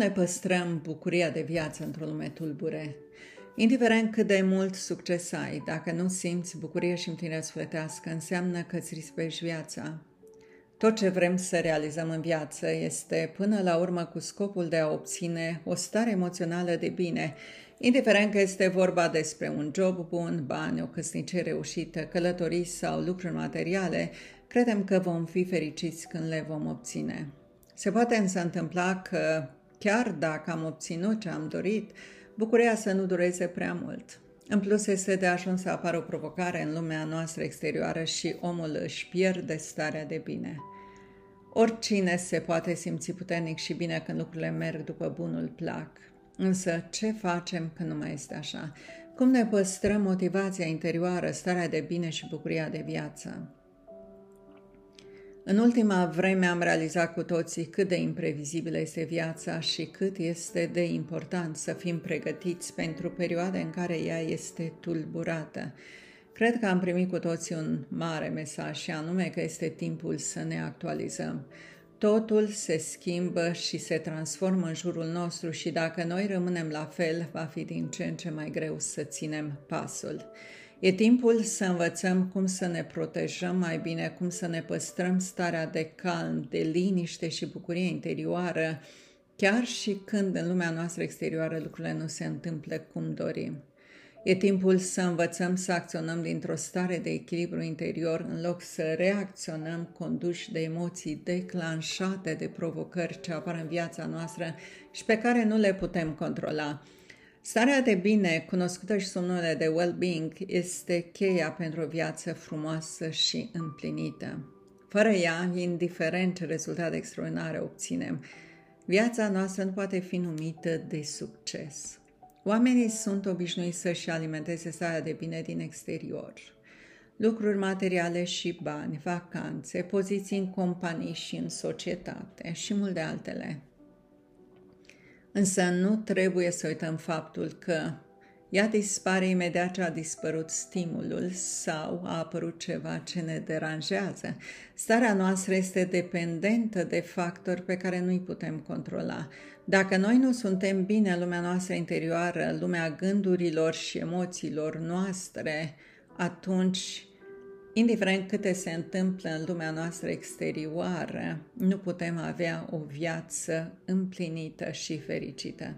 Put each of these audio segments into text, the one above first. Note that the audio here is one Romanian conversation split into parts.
ne păstrăm bucuria de viață într-o lume tulbure? Indiferent cât de mult succes ai, dacă nu simți bucurie și împlinire sufletească, înseamnă că îți rispești viața. Tot ce vrem să realizăm în viață este până la urmă cu scopul de a obține o stare emoțională de bine, indiferent că este vorba despre un job bun, bani, o căsnicie reușită, călătorii sau lucruri materiale, credem că vom fi fericiți când le vom obține. Se poate însă întâmpla că chiar dacă am obținut ce am dorit, bucuria să nu dureze prea mult. În plus, este de ajuns să apară o provocare în lumea noastră exterioară și omul își pierde starea de bine. Oricine se poate simți puternic și bine când lucrurile merg după bunul plac. Însă, ce facem când nu mai este așa? Cum ne păstrăm motivația interioară, starea de bine și bucuria de viață? În ultima vreme am realizat cu toții cât de imprevizibilă este viața și cât este de important să fim pregătiți pentru perioade în care ea este tulburată. Cred că am primit cu toții un mare mesaj și anume că este timpul să ne actualizăm. Totul se schimbă și se transformă în jurul nostru și dacă noi rămânem la fel, va fi din ce în ce mai greu să ținem pasul. E timpul să învățăm cum să ne protejăm mai bine, cum să ne păstrăm starea de calm, de liniște și bucurie interioară, chiar și când în lumea noastră exterioară lucrurile nu se întâmplă cum dorim. E timpul să învățăm să acționăm dintr-o stare de echilibru interior în loc să reacționăm conduși de emoții declanșate de provocări ce apar în viața noastră și pe care nu le putem controla. Starea de bine, cunoscută și sub numele de well-being, este cheia pentru o viață frumoasă și împlinită. Fără ea, indiferent ce rezultate extraordinare obținem, viața noastră nu poate fi numită de succes. Oamenii sunt obișnuiți să-și alimenteze starea de bine din exterior. Lucruri materiale și bani, vacanțe, poziții în companii și în societate și multe altele. Însă nu trebuie să uităm faptul că ea dispare imediat ce a dispărut stimulul sau a apărut ceva ce ne deranjează. Starea noastră este dependentă de factori pe care nu îi putem controla. Dacă noi nu suntem bine în lumea noastră interioară, lumea gândurilor și emoțiilor noastre, atunci Indiferent câte se întâmplă în lumea noastră exterioară, nu putem avea o viață împlinită și fericită.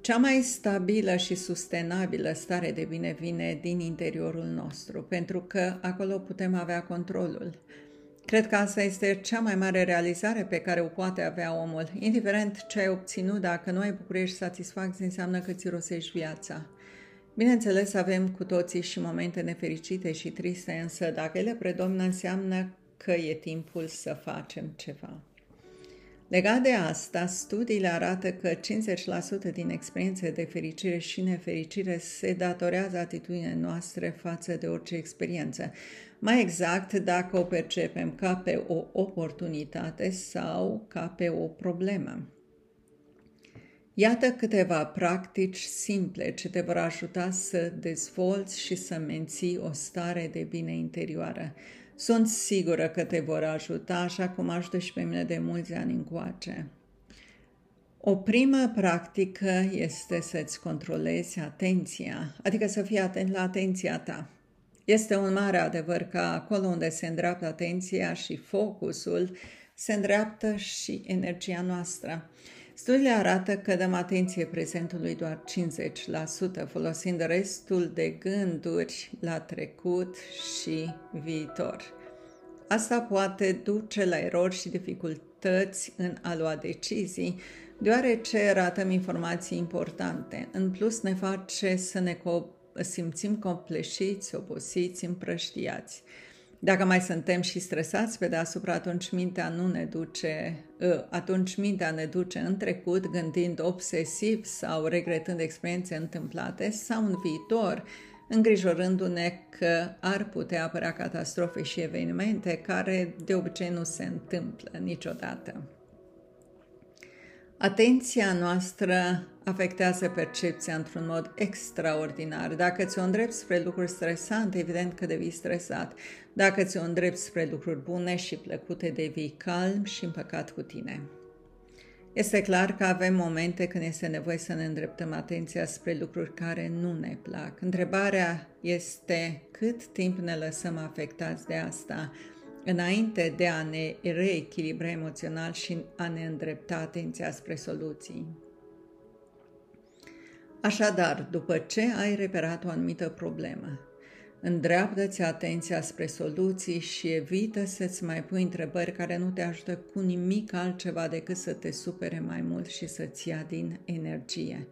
Cea mai stabilă și sustenabilă stare de bine vine din interiorul nostru, pentru că acolo putem avea controlul. Cred că asta este cea mai mare realizare pe care o poate avea omul. Indiferent ce ai obținut, dacă nu ai bucurie și satisfacție, înseamnă că ți rosești viața. Bineînțeles, avem cu toții și momente nefericite și triste, însă dacă ele predomină, înseamnă că e timpul să facem ceva. Legat de asta, studiile arată că 50% din experiențe de fericire și nefericire se datorează atitudinii noastre față de orice experiență. Mai exact, dacă o percepem ca pe o oportunitate sau ca pe o problemă. Iată câteva practici simple ce te vor ajuta să dezvolți și să menții o stare de bine interioară. Sunt sigură că te vor ajuta, așa cum ajută și pe mine de mulți ani încoace. O primă practică este să-ți controlezi atenția, adică să fii atent la atenția ta. Este un mare adevăr că acolo unde se îndreaptă atenția și focusul, se îndreaptă și energia noastră. Studiile arată că dăm atenție prezentului doar 50%, folosind restul de gânduri la trecut și viitor. Asta poate duce la erori și dificultăți în a lua decizii, deoarece ratăm informații importante. În plus, ne face să ne simțim compleșiți, obosiți, împrăștiați. Dacă mai suntem și stresați pe deasupra, atunci mintea nu ne duce, ă, atunci mintea ne duce în trecut gândind obsesiv sau regretând experiențe întâmplate sau în viitor, îngrijorându-ne că ar putea apărea catastrofe și evenimente care de obicei nu se întâmplă niciodată. Atenția noastră afectează percepția într-un mod extraordinar. Dacă ți-o îndrepți spre lucruri stresante, evident că devii stresat. Dacă ți-o îndrepți spre lucruri bune și plăcute, devii calm și împăcat cu tine. Este clar că avem momente când este nevoie să ne îndreptăm atenția spre lucruri care nu ne plac. Întrebarea este cât timp ne lăsăm afectați de asta înainte de a ne reechilibra emoțional și a ne îndrepta atenția spre soluții. Așadar, după ce ai reperat o anumită problemă, Îndreaptă-ți atenția spre soluții și evită să-ți mai pui întrebări care nu te ajută cu nimic altceva decât să te supere mai mult și să-ți ia din energie.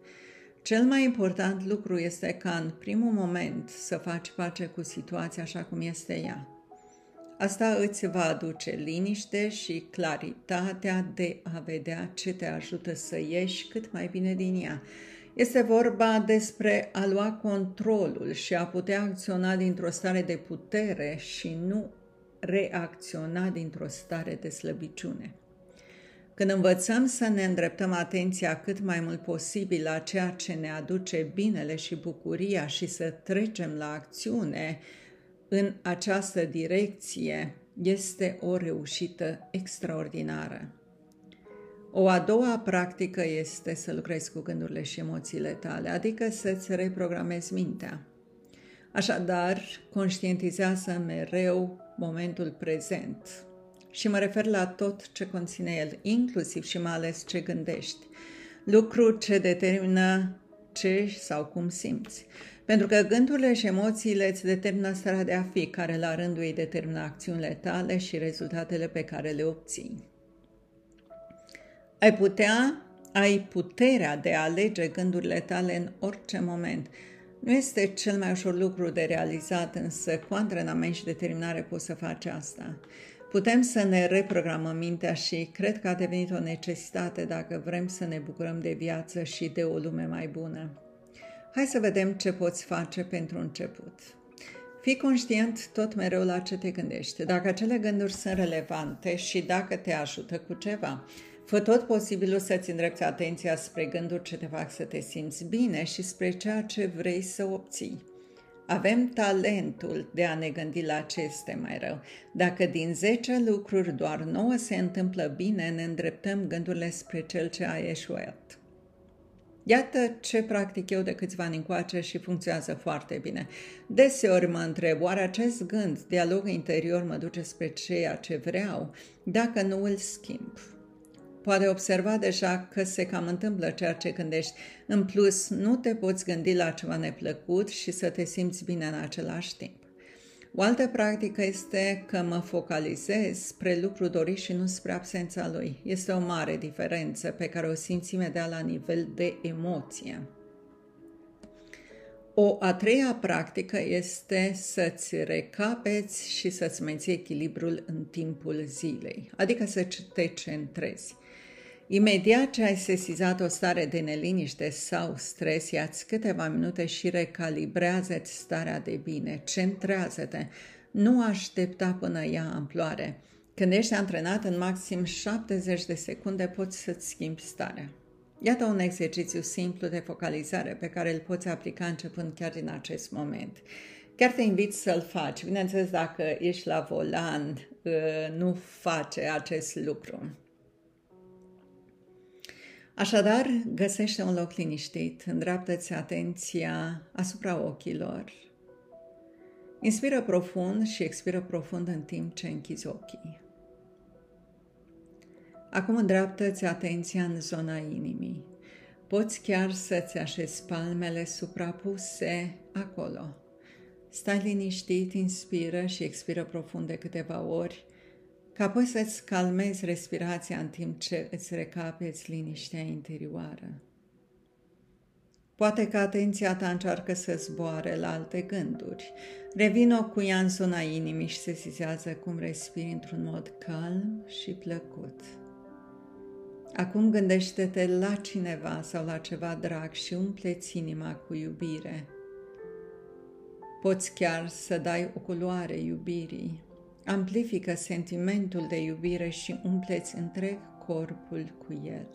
Cel mai important lucru este ca în primul moment să faci pace cu situația așa cum este ea. Asta îți va aduce liniște și claritatea de a vedea ce te ajută să ieși cât mai bine din ea este vorba despre a lua controlul și a putea acționa dintr-o stare de putere și nu reacționa dintr-o stare de slăbiciune. Când învățăm să ne îndreptăm atenția cât mai mult posibil la ceea ce ne aduce binele și bucuria și să trecem la acțiune în această direcție, este o reușită extraordinară. O a doua practică este să lucrezi cu gândurile și emoțiile tale, adică să-ți reprogramezi mintea. Așadar, conștientizează mereu momentul prezent. Și mă refer la tot ce conține el, inclusiv și mai ales ce gândești. Lucru ce determină ce sau cum simți. Pentru că gândurile și emoțiile îți determină starea de a fi, care la rândul ei determină acțiunile tale și rezultatele pe care le obții. Ai putea, ai puterea de a alege gândurile tale în orice moment. Nu este cel mai ușor lucru de realizat, însă cu antrenament și determinare poți să faci asta. Putem să ne reprogramăm mintea și cred că a devenit o necesitate dacă vrem să ne bucurăm de viață și de o lume mai bună. Hai să vedem ce poți face pentru început. Fii conștient tot mereu la ce te gândești, dacă acele gânduri sunt relevante și dacă te ajută cu ceva. Fă tot posibilul să-ți îndrepți atenția spre gânduri ce te fac să te simți bine și spre ceea ce vrei să obții. Avem talentul de a ne gândi la ce este mai rău. Dacă din 10 lucruri doar 9 se întâmplă bine, ne îndreptăm gândurile spre cel ce a eșuat. Iată ce practic eu de câțiva ani încoace și funcționează foarte bine. Deseori mă întreb, oare acest gând, dialog interior mă duce spre ceea ce vreau, dacă nu îl schimb? Poate observa deja că se cam întâmplă ceea ce gândești. În plus, nu te poți gândi la ceva neplăcut și să te simți bine în același timp. O altă practică este că mă focalizez spre lucru dorit și nu spre absența lui. Este o mare diferență pe care o simți imediat la nivel de emoție. O a treia practică este să-ți recapeți și să-ți menții echilibrul în timpul zilei, adică să te centrezi. Imediat ce ai sesizat o stare de neliniște sau stres, ia-ți câteva minute și recalibrează-ți starea de bine, centrează-te, nu aștepta până ea amploare. Când ești antrenat în maxim 70 de secunde, poți să-ți schimbi starea. Iată un exercițiu simplu de focalizare pe care îl poți aplica începând chiar din acest moment. Chiar te invit să-l faci. Bineînțeles, dacă ești la volan, uh, nu face acest lucru. Așadar, găsește un loc liniștit, îndreaptă-ți atenția asupra ochilor. Inspiră profund și expiră profund în timp ce închizi ochii. Acum îndreaptă-ți atenția în zona inimii. Poți chiar să-ți așezi palmele suprapuse acolo. Stai liniștit, inspiră și expiră profund de câteva ori ca apoi să-ți calmezi respirația în timp ce îți recapeți liniștea interioară. Poate că atenția ta încearcă să zboare la alte gânduri. Revin-o cu ea în zona inimii și se sizează cum respiri într-un mod calm și plăcut. Acum gândește-te la cineva sau la ceva drag și umpleți inima cu iubire. Poți chiar să dai o culoare iubirii amplifică sentimentul de iubire și umpleți întreg corpul cu el.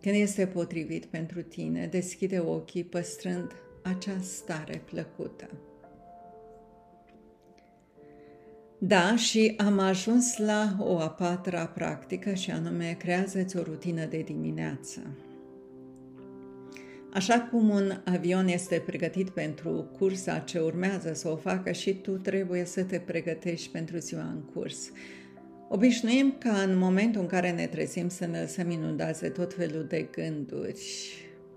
Când este potrivit pentru tine, deschide ochii păstrând acea stare plăcută. Da, și am ajuns la o a patra practică și anume creează-ți o rutină de dimineață. Așa cum un avion este pregătit pentru cursa ce urmează să o facă și tu trebuie să te pregătești pentru ziua în curs. Obișnuim ca în momentul în care ne trezim să ne lăsăm inundați de tot felul de gânduri,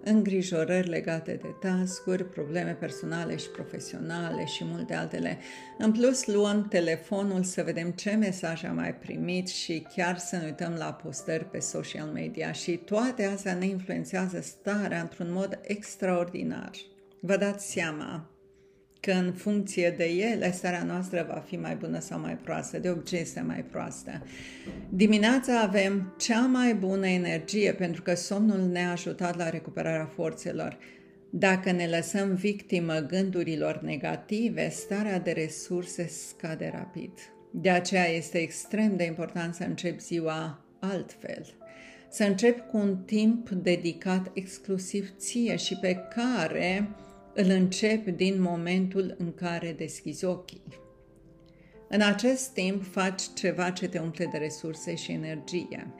îngrijorări legate de tascuri, probleme personale și profesionale și multe altele. În plus, luăm telefonul să vedem ce mesaj am mai primit și chiar să ne uităm la postări pe social media și toate astea ne influențează starea într-un mod extraordinar. Vă dați seama, că în funcție de ele, starea noastră va fi mai bună sau mai proastă, de obicei este mai proastă. Dimineața avem cea mai bună energie pentru că somnul ne-a ajutat la recuperarea forțelor. Dacă ne lăsăm victimă gândurilor negative, starea de resurse scade rapid. De aceea este extrem de important să începi ziua altfel. Să începi cu un timp dedicat exclusiv ție și pe care îl începi din momentul în care deschizi ochii. În acest timp faci ceva ce te umple de resurse și energie.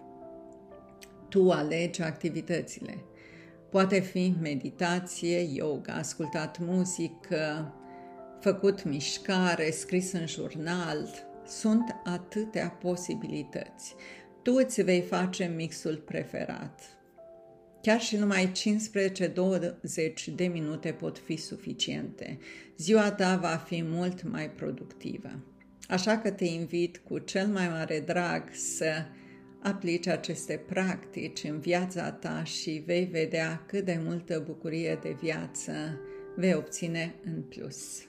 Tu alegi activitățile. Poate fi meditație, yoga, ascultat muzică, făcut mișcare, scris în jurnal. Sunt atâtea posibilități. Tu îți vei face mixul preferat Chiar și numai 15-20 de minute pot fi suficiente. Ziua ta va fi mult mai productivă. Așa că te invit cu cel mai mare drag să aplici aceste practici în viața ta și vei vedea cât de multă bucurie de viață vei obține în plus.